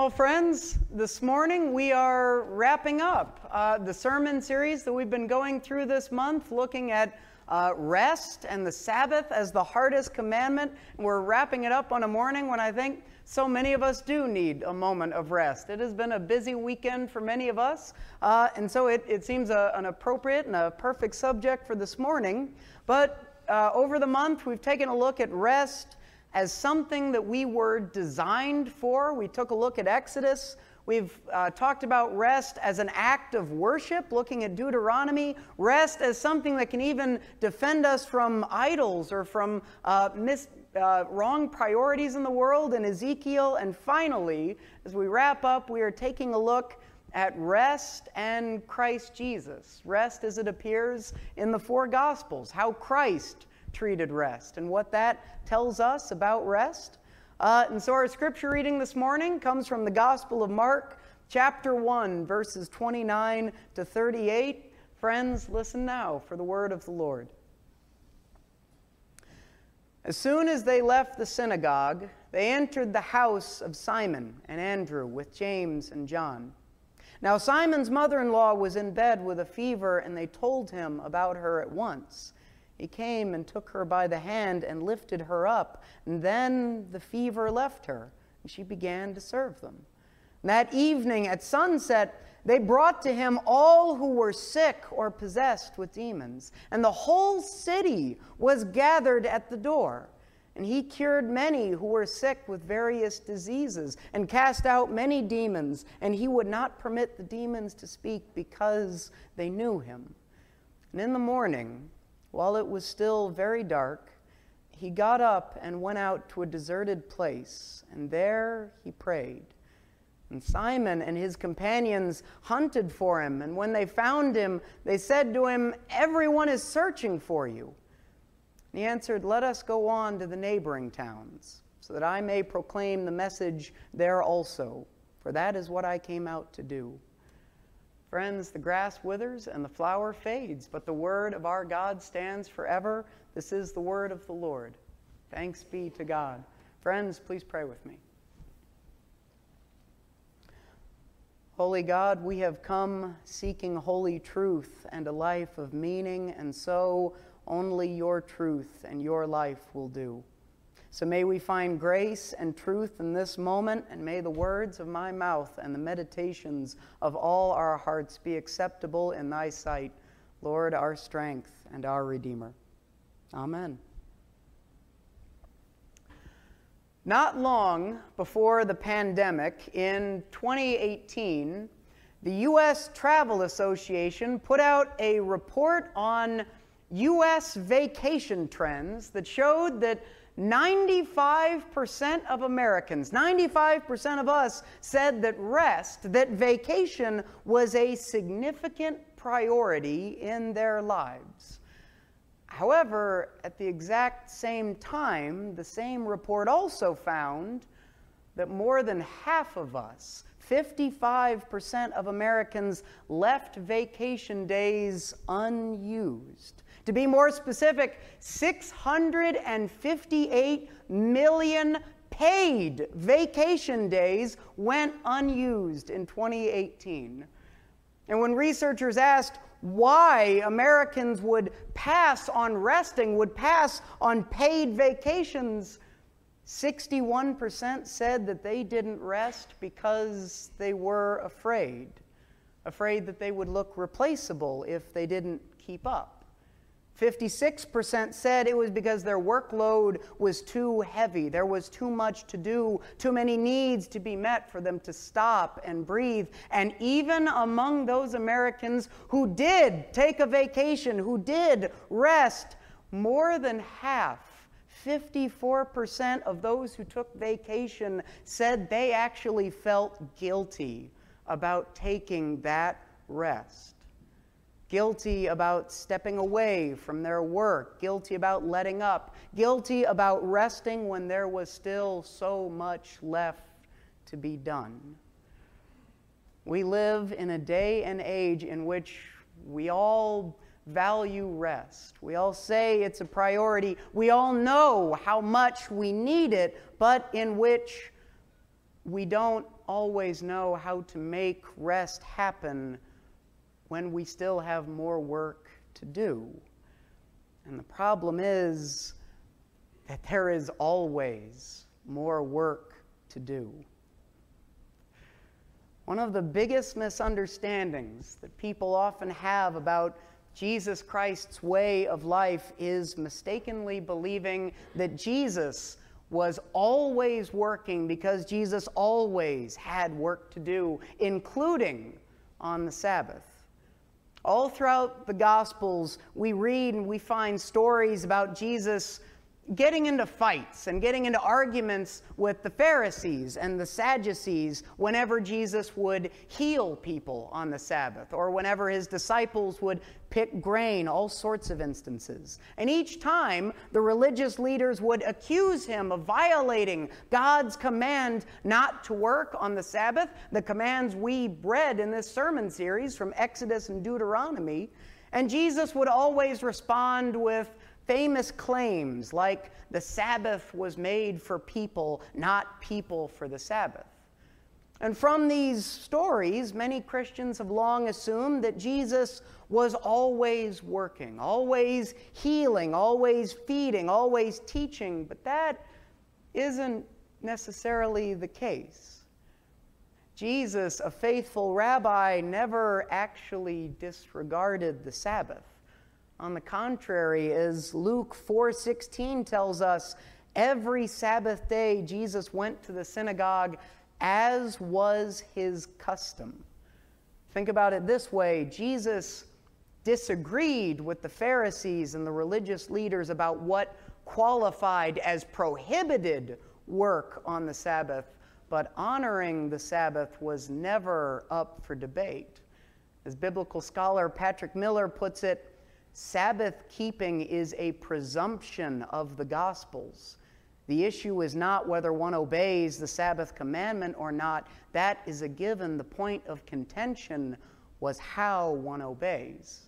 Well, friends, this morning we are wrapping up uh, the sermon series that we've been going through this month, looking at uh, rest and the Sabbath as the hardest commandment. And we're wrapping it up on a morning when I think so many of us do need a moment of rest. It has been a busy weekend for many of us, uh, and so it, it seems a, an appropriate and a perfect subject for this morning. But uh, over the month, we've taken a look at rest as something that we were designed for. We took a look at Exodus. We've uh, talked about rest as an act of worship, looking at Deuteronomy. Rest as something that can even defend us from idols or from uh, mis- uh, wrong priorities in the world in Ezekiel. And finally, as we wrap up, we are taking a look at rest and Christ Jesus. Rest as it appears in the four Gospels, how Christ treated rest and what that tells us about rest. Uh, and so our scripture reading this morning comes from the Gospel of Mark, chapter 1, verses 29 to 38. Friends, listen now for the word of the Lord. As soon as they left the synagogue, they entered the house of Simon and Andrew with James and John. Now, Simon's mother in law was in bed with a fever, and they told him about her at once. He came and took her by the hand and lifted her up. And then the fever left her, and she began to serve them. And that evening at sunset, they brought to him all who were sick or possessed with demons. And the whole city was gathered at the door. And he cured many who were sick with various diseases and cast out many demons. And he would not permit the demons to speak because they knew him. And in the morning, while it was still very dark, he got up and went out to a deserted place, and there he prayed. And Simon and his companions hunted for him, and when they found him, they said to him, Everyone is searching for you. And he answered, Let us go on to the neighboring towns, so that I may proclaim the message there also, for that is what I came out to do. Friends, the grass withers and the flower fades, but the word of our God stands forever. This is the word of the Lord. Thanks be to God. Friends, please pray with me. Holy God, we have come seeking holy truth and a life of meaning, and so only your truth and your life will do. So may we find grace and truth in this moment, and may the words of my mouth and the meditations of all our hearts be acceptable in thy sight, Lord, our strength and our Redeemer. Amen. Not long before the pandemic, in 2018, the U.S. Travel Association put out a report on U.S. vacation trends that showed that 95% of Americans, 95% of us said that rest, that vacation was a significant priority in their lives. However, at the exact same time, the same report also found that more than half of us, 55% of Americans, left vacation days unused. To be more specific, 658 million paid vacation days went unused in 2018. And when researchers asked why Americans would pass on resting, would pass on paid vacations, 61% said that they didn't rest because they were afraid, afraid that they would look replaceable if they didn't keep up. 56% said it was because their workload was too heavy. There was too much to do, too many needs to be met for them to stop and breathe. And even among those Americans who did take a vacation, who did rest, more than half, 54% of those who took vacation said they actually felt guilty about taking that rest guilty about stepping away from their work, guilty about letting up, guilty about resting when there was still so much left to be done. We live in a day and age in which we all value rest. We all say it's a priority. We all know how much we need it, but in which we don't always know how to make rest happen when we still have more work to do. And the problem is that there is always more work to do. One of the biggest misunderstandings that people often have about Jesus Christ's way of life is mistakenly believing that Jesus was always working because Jesus always had work to do, including on the Sabbath. All throughout the Gospels, we read and we find stories about Jesus getting into fights and getting into arguments with the Pharisees and the Sadducees whenever Jesus would heal people on the Sabbath or whenever his disciples would pick grain, all sorts of instances. And each time, the religious leaders would accuse him of violating God's command not to work on the Sabbath, the commands we read in this sermon series from Exodus and Deuteronomy. And Jesus would always respond with, famous claims like the Sabbath was made for people, not people for the Sabbath. And from these stories, many Christians have long assumed that Jesus was always working, always healing, always feeding, always teaching, but that isn't necessarily the case. Jesus, a faithful rabbi, never actually disregarded the Sabbath. On the contrary, as Luke 4:16 tells us, every Sabbath day Jesus went to the synagogue as was his custom. Think about it this way, Jesus disagreed with the Pharisees and the religious leaders about what qualified as prohibited work on the Sabbath, but honoring the Sabbath was never up for debate. As biblical scholar Patrick Miller puts it, Sabbath keeping is a presumption of the Gospels. The issue is not whether one obeys the Sabbath commandment or not. That is a given. The point of contention was how one obeys.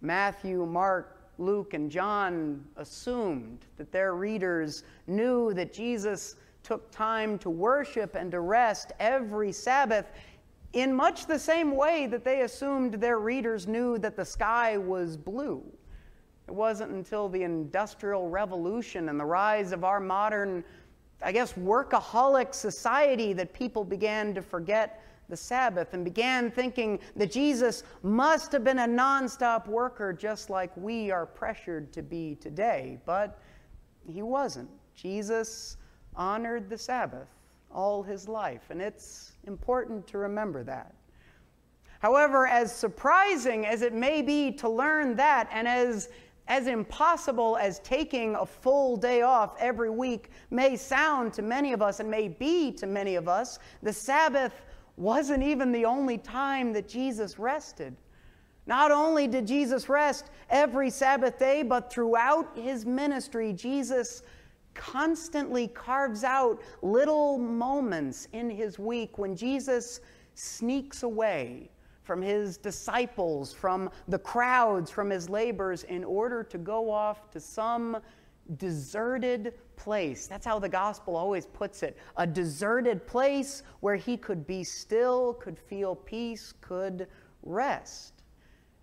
Matthew, Mark, Luke, and John assumed that their readers knew that Jesus took time to worship and to rest every Sabbath in much the same way that they assumed their readers knew that the sky was blue. It wasn't until the Industrial Revolution and the rise of our modern, I guess, workaholic society that people began to forget the Sabbath and began thinking that Jesus must have been a nonstop worker just like we are pressured to be today. But he wasn't. Jesus honored the Sabbath all his life, and it's important to remember that. However, as surprising as it may be to learn that, and as, as impossible as taking a full day off every week may sound to many of us and may be to many of us, the Sabbath wasn't even the only time that Jesus rested. Not only did Jesus rest every Sabbath day, but throughout his ministry, Jesus constantly carves out little moments in his week when Jesus sneaks away from his disciples, from the crowds, from his labors, in order to go off to some deserted place. That's how the gospel always puts it a deserted place where he could be still, could feel peace, could rest.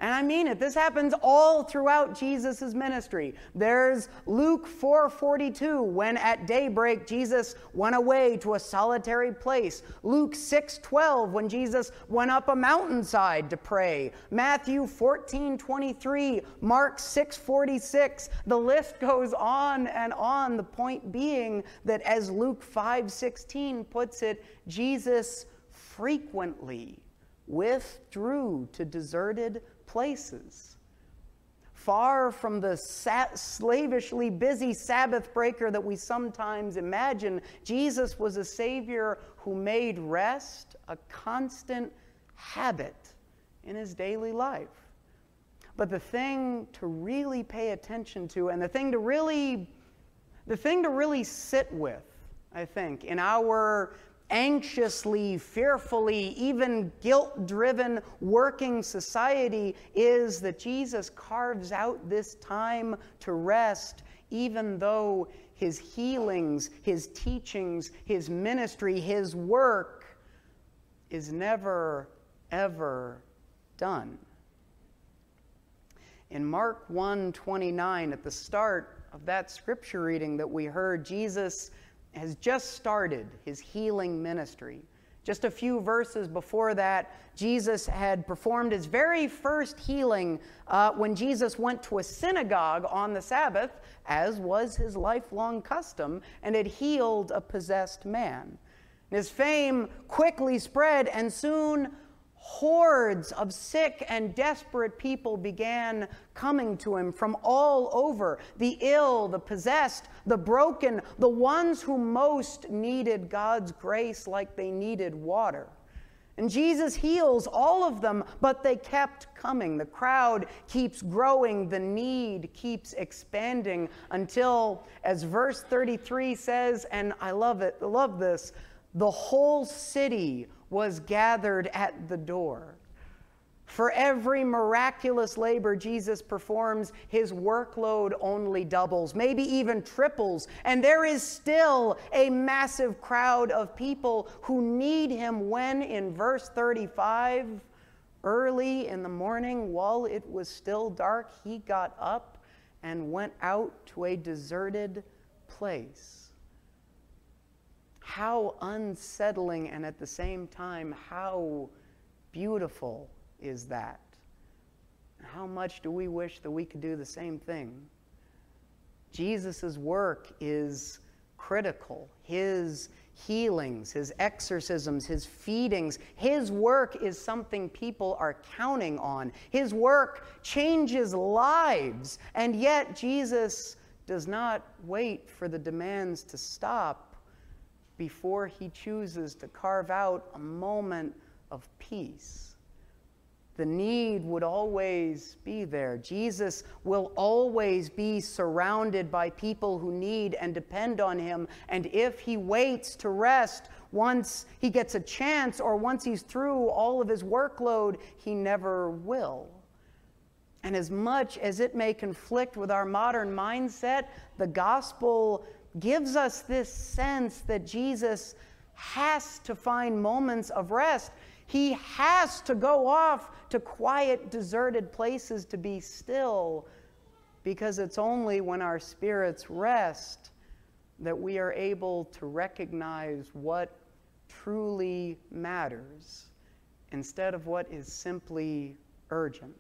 And I mean it. This happens all throughout Jesus' ministry. There's Luke 4:42 when at daybreak Jesus went away to a solitary place. Luke 6:12 when Jesus went up a mountainside to pray. Matthew 14:23, Mark 6:46. The list goes on and on. The point being that as Luke 5:16 puts it, Jesus frequently withdrew to deserted places. Far from the slavishly busy Sabbath breaker that we sometimes imagine, Jesus was a Savior who made rest a constant habit in his daily life. But the thing to really pay attention to and the thing to really the thing to really sit with, I think, in our anxiously, fearfully, even guilt driven working society is that Jesus carves out this time to rest, even though his healings, his teachings, his ministry, his work is never, ever done. In Mark 1 29, at the start of that scripture reading that we heard, Jesus has just started his healing ministry. Just a few verses before that, Jesus had performed his very first healing uh, when Jesus went to a synagogue on the Sabbath, as was his lifelong custom, and had healed a possessed man. His fame quickly spread, and soon hordes of sick and desperate people began coming to him from all over the ill, the possessed, the broken, the ones who most needed God's grace like they needed water. And Jesus heals all of them, but they kept coming. The crowd keeps growing, the need keeps expanding until, as verse 33 says, and I love it, love this, the whole city was gathered at the door. For every miraculous labor Jesus performs, his workload only doubles, maybe even triples. And there is still a massive crowd of people who need him when, in verse 35, early in the morning, while it was still dark, he got up and went out to a deserted place how unsettling and at the same time, how beautiful is that? How much do we wish that we could do the same thing? Jesus' work is critical. His healings, his exorcisms, his feedings, his work is something people are counting on. His work changes lives, and yet Jesus does not wait for the demands to stop before he chooses to carve out a moment of peace. The need would always be there. Jesus will always be surrounded by people who need and depend on him. And if he waits to rest once he gets a chance or once he's through all of his workload, he never will. And as much as it may conflict with our modern mindset, the gospel gives us this sense that Jesus has to find moments of rest. He has to go off to quiet, deserted places to be still because it's only when our spirits rest that we are able to recognize what truly matters instead of what is simply urgent.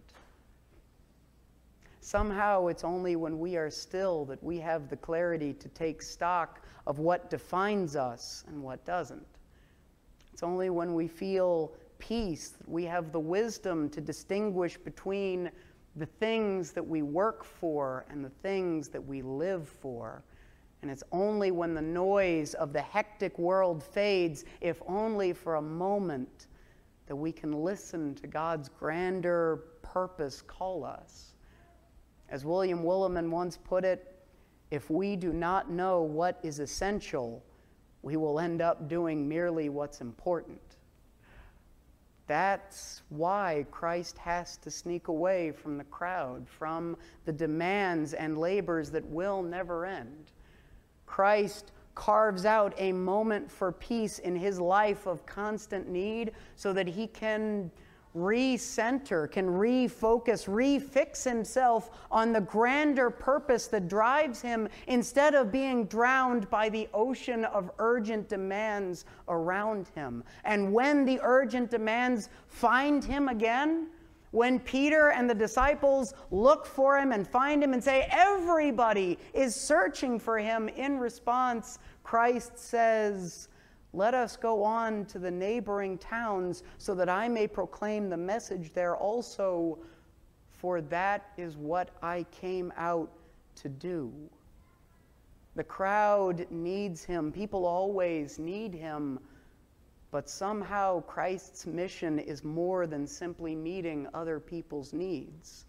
Somehow it's only when we are still that we have the clarity to take stock of what defines us and what doesn't. It's only when we feel peace that we have the wisdom to distinguish between the things that we work for and the things that we live for. And it's only when the noise of the hectic world fades, if only for a moment, that we can listen to God's grander purpose call us. As William Willimon once put it, if we do not know what is essential, we will end up doing merely what's important. That's why Christ has to sneak away from the crowd, from the demands and labors that will never end. Christ carves out a moment for peace in his life of constant need so that he can recenter, can refocus, refix himself on the grander purpose that drives him instead of being drowned by the ocean of urgent demands around him. And when the urgent demands find him again, when Peter and the disciples look for him and find him and say, Everybody is searching for him, in response, Christ says, let us go on to the neighboring towns so that I may proclaim the message there also, for that is what I came out to do. The crowd needs him. People always need him. But somehow Christ's mission is more than simply meeting other people's needs.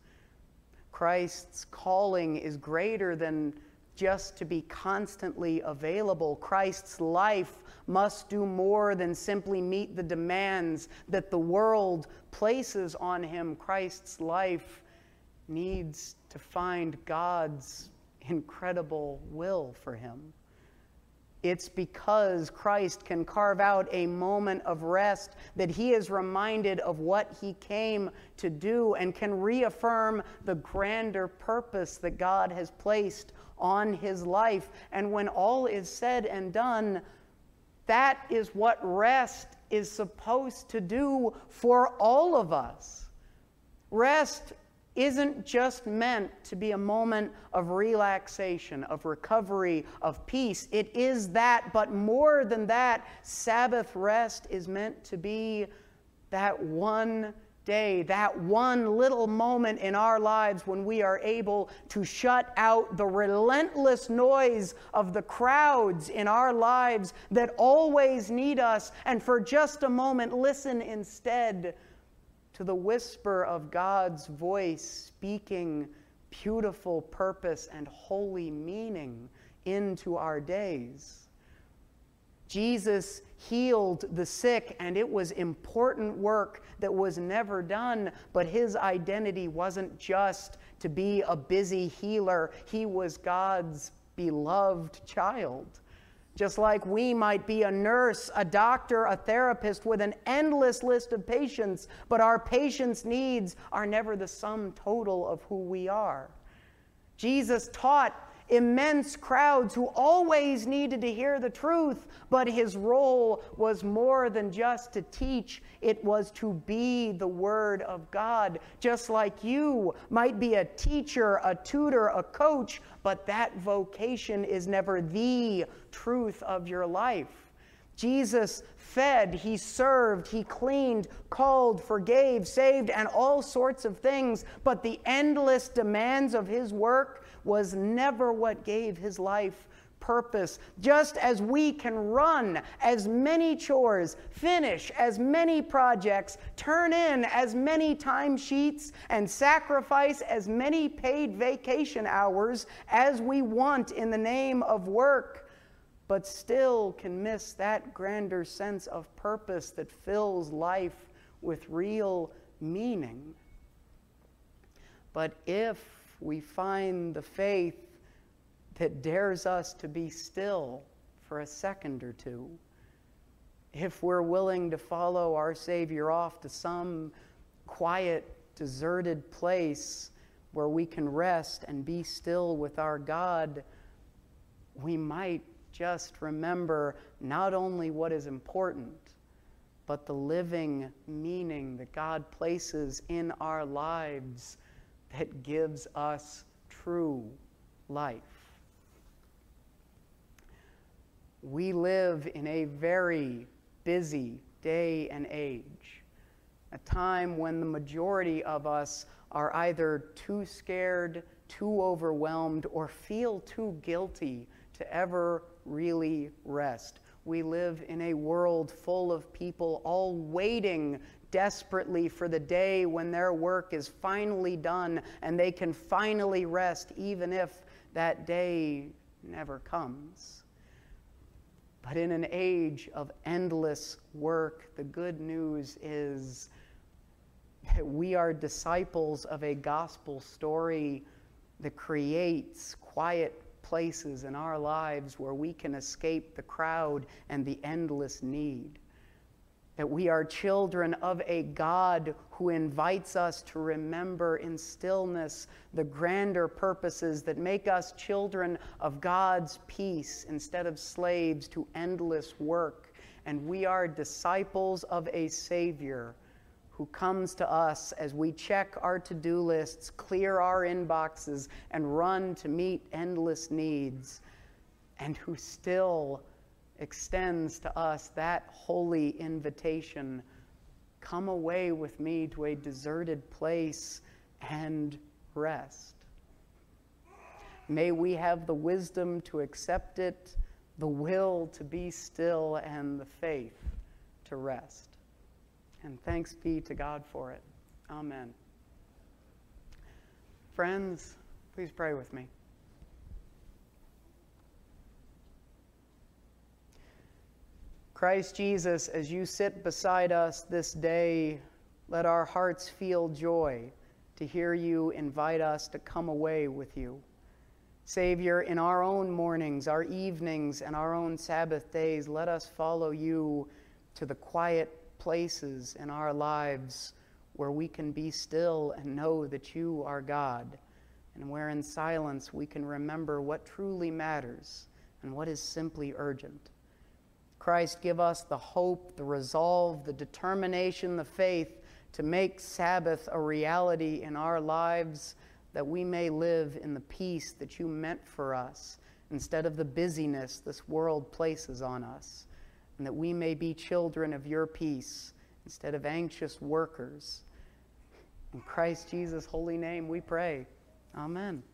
Christ's calling is greater than just to be constantly available. Christ's life must do more than simply meet the demands that the world places on him. Christ's life needs to find God's incredible will for him. It's because Christ can carve out a moment of rest that he is reminded of what he came to do and can reaffirm the grander purpose that God has placed on his life. And when all is said and done, that is what rest is supposed to do for all of us. Rest isn't just meant to be a moment of relaxation, of recovery, of peace. It is that, but more than that, Sabbath rest is meant to be that one day, that one little moment in our lives when we are able to shut out the relentless noise of the crowds in our lives that always need us, and for just a moment listen instead to the whisper of God's voice speaking beautiful purpose and holy meaning into our days. Jesus healed the sick, and it was important work that was never done, but his identity wasn't just to be a busy healer, he was God's beloved child. Just like we might be a nurse, a doctor, a therapist with an endless list of patients, but our patients' needs are never the sum total of who we are. Jesus taught immense crowds who always needed to hear the truth, but his role was more than just to teach, it was to be the Word of God. Just like you might be a teacher, a tutor, a coach, but that vocation is never the truth of your life. Jesus fed, he served, he cleaned, called, forgave, saved, and all sorts of things, but the endless demands of his work was never what gave his life purpose. Just as we can run as many chores, finish as many projects, turn in as many timesheets, and sacrifice as many paid vacation hours as we want in the name of work, but still can miss that grander sense of purpose that fills life with real meaning. But if we find the faith that dares us to be still for a second or two. If we're willing to follow our Savior off to some quiet, deserted place where we can rest and be still with our God, we might just remember not only what is important, but the living meaning that God places in our lives that gives us true life. We live in a very busy day and age, a time when the majority of us are either too scared, too overwhelmed, or feel too guilty to ever really rest. We live in a world full of people all waiting desperately for the day when their work is finally done and they can finally rest, even if that day never comes. But in an age of endless work, the good news is that we are disciples of a gospel story that creates quiet places in our lives where we can escape the crowd and the endless need that we are children of a God who invites us to remember in stillness the grander purposes that make us children of God's peace instead of slaves to endless work. And we are disciples of a Savior who comes to us as we check our to do lists, clear our inboxes, and run to meet endless needs, and who still extends to us that holy invitation come away with me to a deserted place and rest. May we have the wisdom to accept it, the will to be still, and the faith to rest. And thanks be to God for it. Amen. Friends, please pray with me. Christ Jesus, as you sit beside us this day, let our hearts feel joy to hear you invite us to come away with you. Savior, in our own mornings, our evenings, and our own Sabbath days, let us follow you to the quiet places in our lives where we can be still and know that you are God, and where in silence we can remember what truly matters and what is simply urgent. Christ, give us the hope, the resolve, the determination, the faith to make Sabbath a reality in our lives that we may live in the peace that you meant for us instead of the busyness this world places on us, and that we may be children of your peace instead of anxious workers. In Christ Jesus' holy name we pray. Amen.